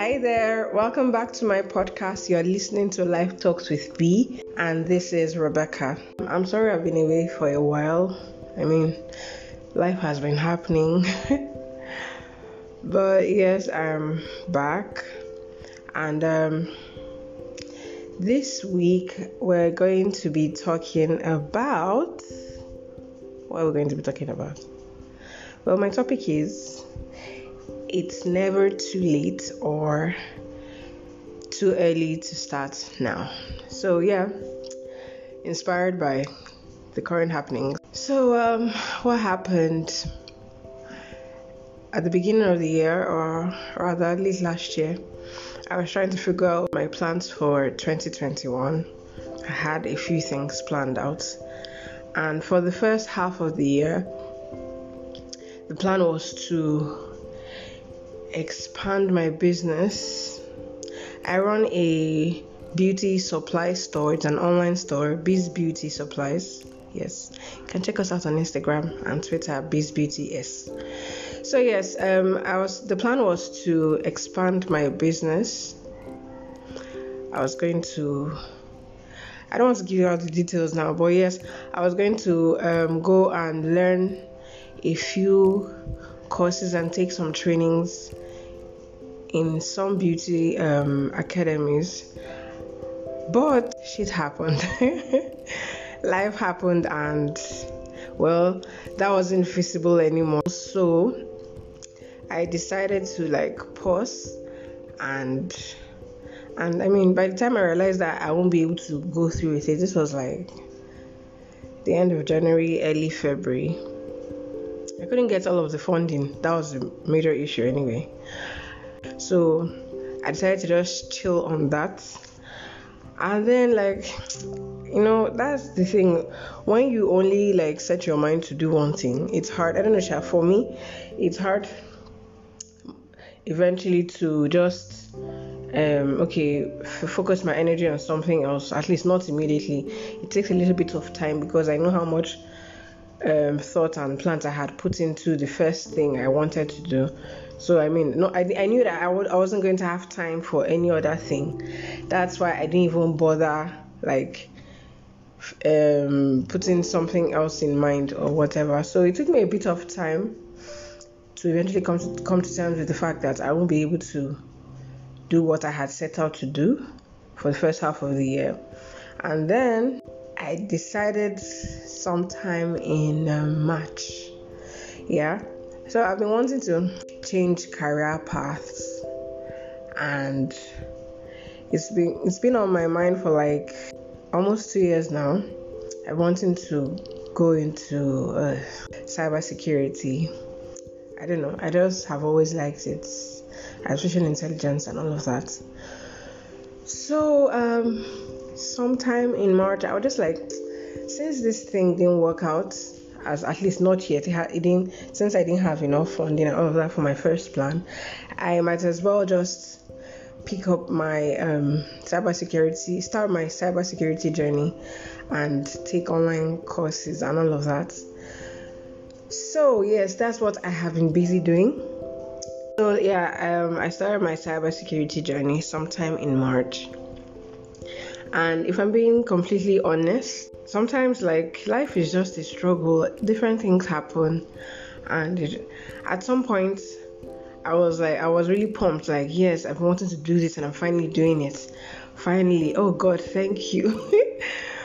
Hi there, welcome back to my podcast. You're listening to Life Talks with B, and this is Rebecca. I'm sorry I've been away for a while. I mean, life has been happening, but yes, I'm back, and um, this week we're going to be talking about what are we going to be talking about? Well, my topic is it's never too late or too early to start now. So, yeah, inspired by the current happenings. So, um, what happened at the beginning of the year, or rather, at least last year, I was trying to figure out my plans for 2021. I had a few things planned out, and for the first half of the year, the plan was to expand my business. I run a beauty supply store. It's an online store, Biz Beauty Supplies. Yes, you can check us out on Instagram and Twitter, Biz Beauty S. So yes, um, I was the plan was to expand my business. I was going to. I don't want to give you all the details now, but yes, I was going to um, go and learn a few courses and take some trainings in some beauty um, academies. But shit happened. Life happened, and well, that wasn't feasible anymore. So I decided to like pause and and I mean by the time I realized that I won't be able to go through with it, this was like the end of January, early February. I couldn't get all of the funding. That was a major issue anyway. So I decided to just chill on that. And then like you know, that's the thing. When you only like set your mind to do one thing, it's hard. I don't know, for me, it's hard eventually to just um okay f- focus my energy on something else at least not immediately it takes a little bit of time because i know how much um, thought and plans I had put into the first thing I wanted to do. So I mean, no, I, I knew that I w- I wasn't going to have time for any other thing. That's why I didn't even bother like um, putting something else in mind or whatever. So it took me a bit of time to eventually come to come to terms with the fact that I won't be able to do what I had set out to do for the first half of the year. And then I decided sometime in uh, March. Yeah. So I've been wanting to change career paths and it's been it's been on my mind for like almost 2 years now. I'm wanting to go into uh, cybersecurity. I don't know. I just have always liked it, artificial intelligence and all of that. So um sometime in March, I was just like, since this thing didn't work out, as at least not yet, it, it didn't, since I didn't have enough funding and all of that for my first plan, I might as well just pick up my um, cybersecurity, start my cybersecurity journey, and take online courses and all of that. So yes, that's what I have been busy doing. So yeah, um, I started my cybersecurity journey sometime in March. And if I'm being completely honest, sometimes like life is just a struggle. Different things happen, and it, at some point, I was like, I was really pumped. Like, yes, I've wanted to do this, and I'm finally doing it. Finally, oh God, thank you.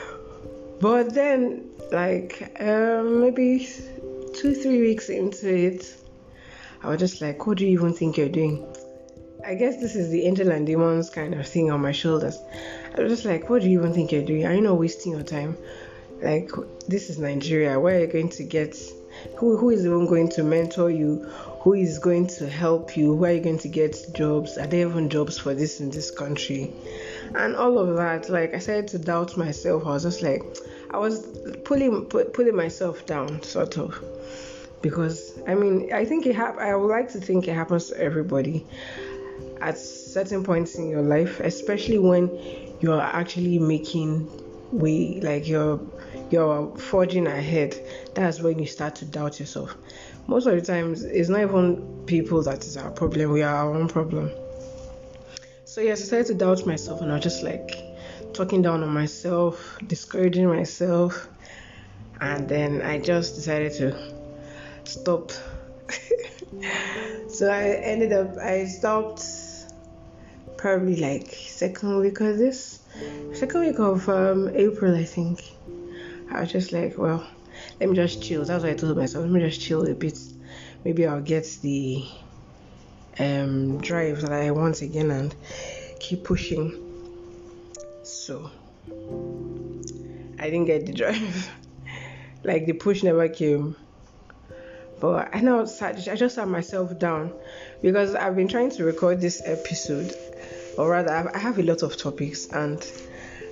but then, like, um, maybe two, three weeks into it, I was just like, what do you even think you're doing? I guess this is the angel and demons kind of thing on my shoulders. I was just like, what do you even think you're doing? Are you not wasting your time? Like, this is Nigeria. Where are you going to get? Who, who is even going to mentor you? Who is going to help you? Where are you going to get jobs? Are there even jobs for this in this country? And all of that. Like, I started to doubt myself. I was just like, I was pulling pulling myself down, sort of because I mean I think it hap- I would like to think it happens to everybody at certain points in your life, especially when you're actually making way, like you're you're forging ahead. That's when you start to doubt yourself. Most of the times, it's not even people that is our problem. We are our own problem. So yes, I started to doubt myself, and I was just like talking down on myself, discouraging myself, and then I just decided to stop. so I ended up I stopped probably like second week of this second week of um, April I think. I was just like, well, let me just chill. That's what I told myself. Let me just chill a bit. Maybe I'll get the um, drive that I want again and keep pushing. So I didn't get the drive. like the push never came. But I know I just sat myself down because I've been trying to record this episode, or rather, I have a lot of topics, and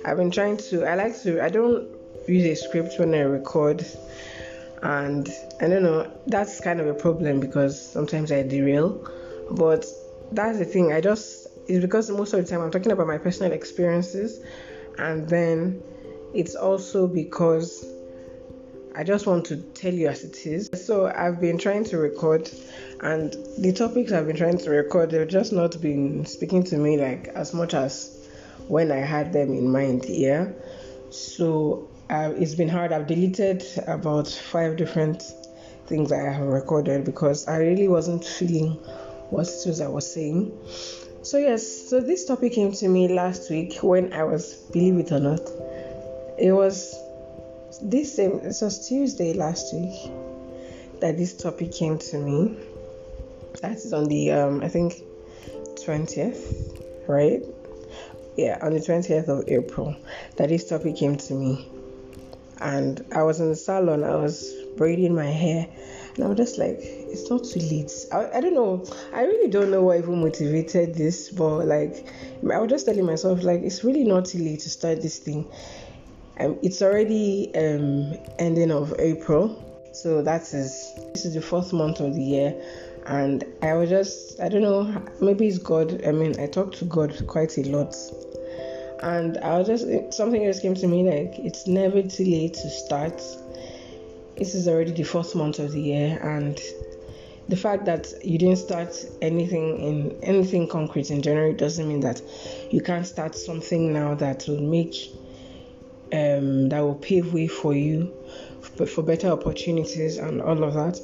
I've been trying to. I like to. I don't use a script when I record, and I don't know. That's kind of a problem because sometimes I derail. But that's the thing. I just it's because most of the time I'm talking about my personal experiences, and then it's also because I just want to tell you as it is. So I've been trying to record, and the topics I've been trying to record, they've just not been speaking to me like as much as when I had them in mind. Yeah. So uh, it's been hard. I've deleted about five different things I have recorded because I really wasn't feeling what it was I was saying. So yes, so this topic came to me last week when I was, believe it or not, it was this same it was Tuesday last week that this topic came to me. That is on the um I think 20th, right? Yeah, on the 20th of April that this topic came to me. And I was in the salon, I was braiding my hair, and I was just like, it's not too late. I, I don't know. I really don't know what even motivated this, but like, I was just telling myself, like, it's really not too late to start this thing um, it's already um, ending of April, so that is this is the fourth month of the year, and I was just I don't know maybe it's God. I mean I talk to God quite a lot, and I was just something just came to me like it's never too late to start. This is already the fourth month of the year, and the fact that you didn't start anything in anything concrete in January doesn't mean that you can't start something now that will make um, that will pave way for you for, for better opportunities and all of that.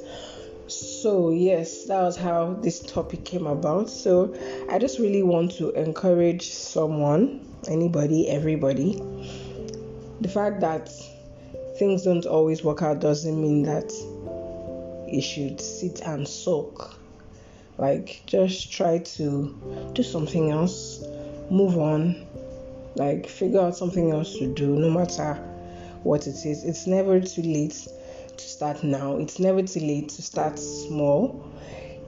So, yes, that was how this topic came about. So, I just really want to encourage someone, anybody, everybody. The fact that things don't always work out doesn't mean that you should sit and sulk. Like, just try to do something else, move on, like figure out something else to do no matter what it is. It's never too late to start now. It's never too late to start small.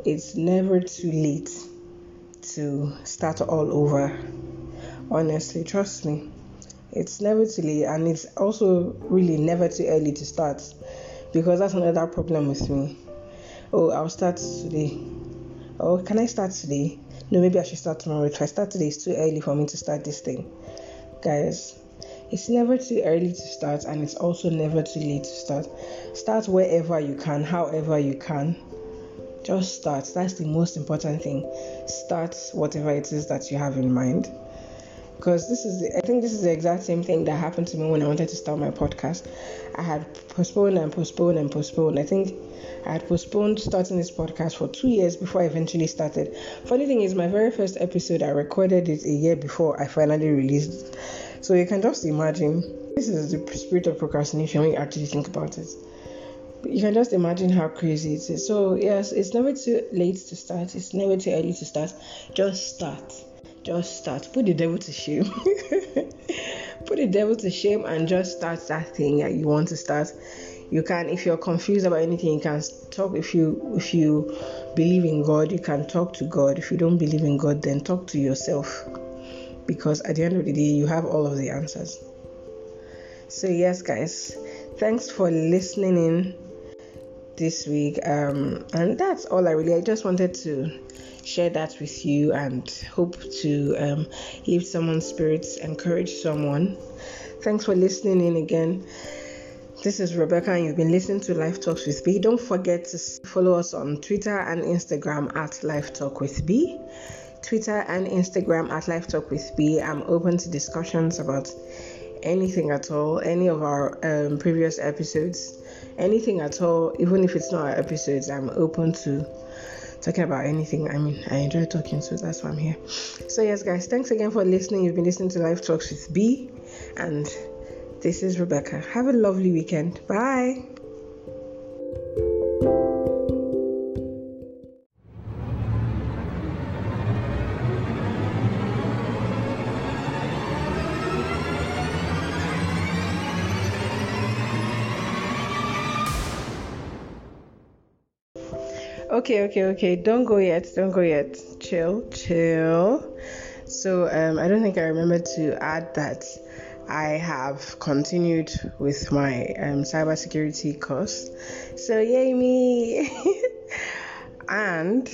It's never too late to start all over. Honestly trust me. It's never too late and it's also really never too early to start because that's another problem with me. Oh i'll start today. Oh can i start today? No maybe i should start tomorrow. If i start today it's too early for me to start this thing guys it's never too early to start and it's also never too late to start. Start wherever you can however you can. Just start. That's the most important thing. Start whatever it is that you have in mind because this is i think this is the exact same thing that happened to me when i wanted to start my podcast. I had postponed and postponed and postponed. I think i had postponed starting this podcast for two years before i eventually started. Funny thing is my very first episode i recorded it a year before i finally released so you can just imagine this is the spirit of procrastination when you actually think about it. You can just imagine how crazy it is. So yes it's never too late to start. It's never too early to start. Just start just start. Put the devil to shame. Put the devil to shame and just start that thing that you want to start. You can, if you're confused about anything, you can talk. If you if you believe in God, you can talk to God. If you don't believe in God, then talk to yourself. Because at the end of the day, you have all of the answers. So yes, guys, thanks for listening in this week. Um, and that's all I really. I just wanted to share that with you and hope to um, lift someone's spirits, encourage someone. Thanks for listening in again. This is Rebecca, and you've been listening to Life Talks with B. Don't forget to follow us on Twitter and Instagram at Life Talk with B. Twitter and Instagram at Life Talk with B. I'm open to discussions about anything at all, any of our um, previous episodes, anything at all, even if it's not our episodes, I'm open to talking about anything. I mean, I enjoy talking, so that's why I'm here. So, yes, guys, thanks again for listening. You've been listening to Life Talks with B, and this is Rebecca. Have a lovely weekend. Bye. Okay okay okay. Don't go yet. Don't go yet. Chill chill. So um, i don't think i remember to add that i have continued with my um, cybersecurity course. So yay me. And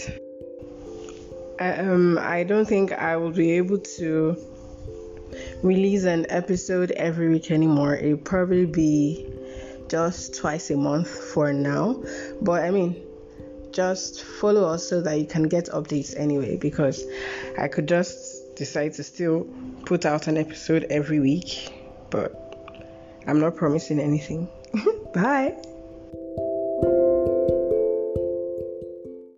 um, i don't think i will be able to release an episode every week anymore. It'll probably be just twice a month for now. But i mean just follow us so that you can get updates anyway because I could just decide to still put out an episode every week, but I'm not promising anything. Bye.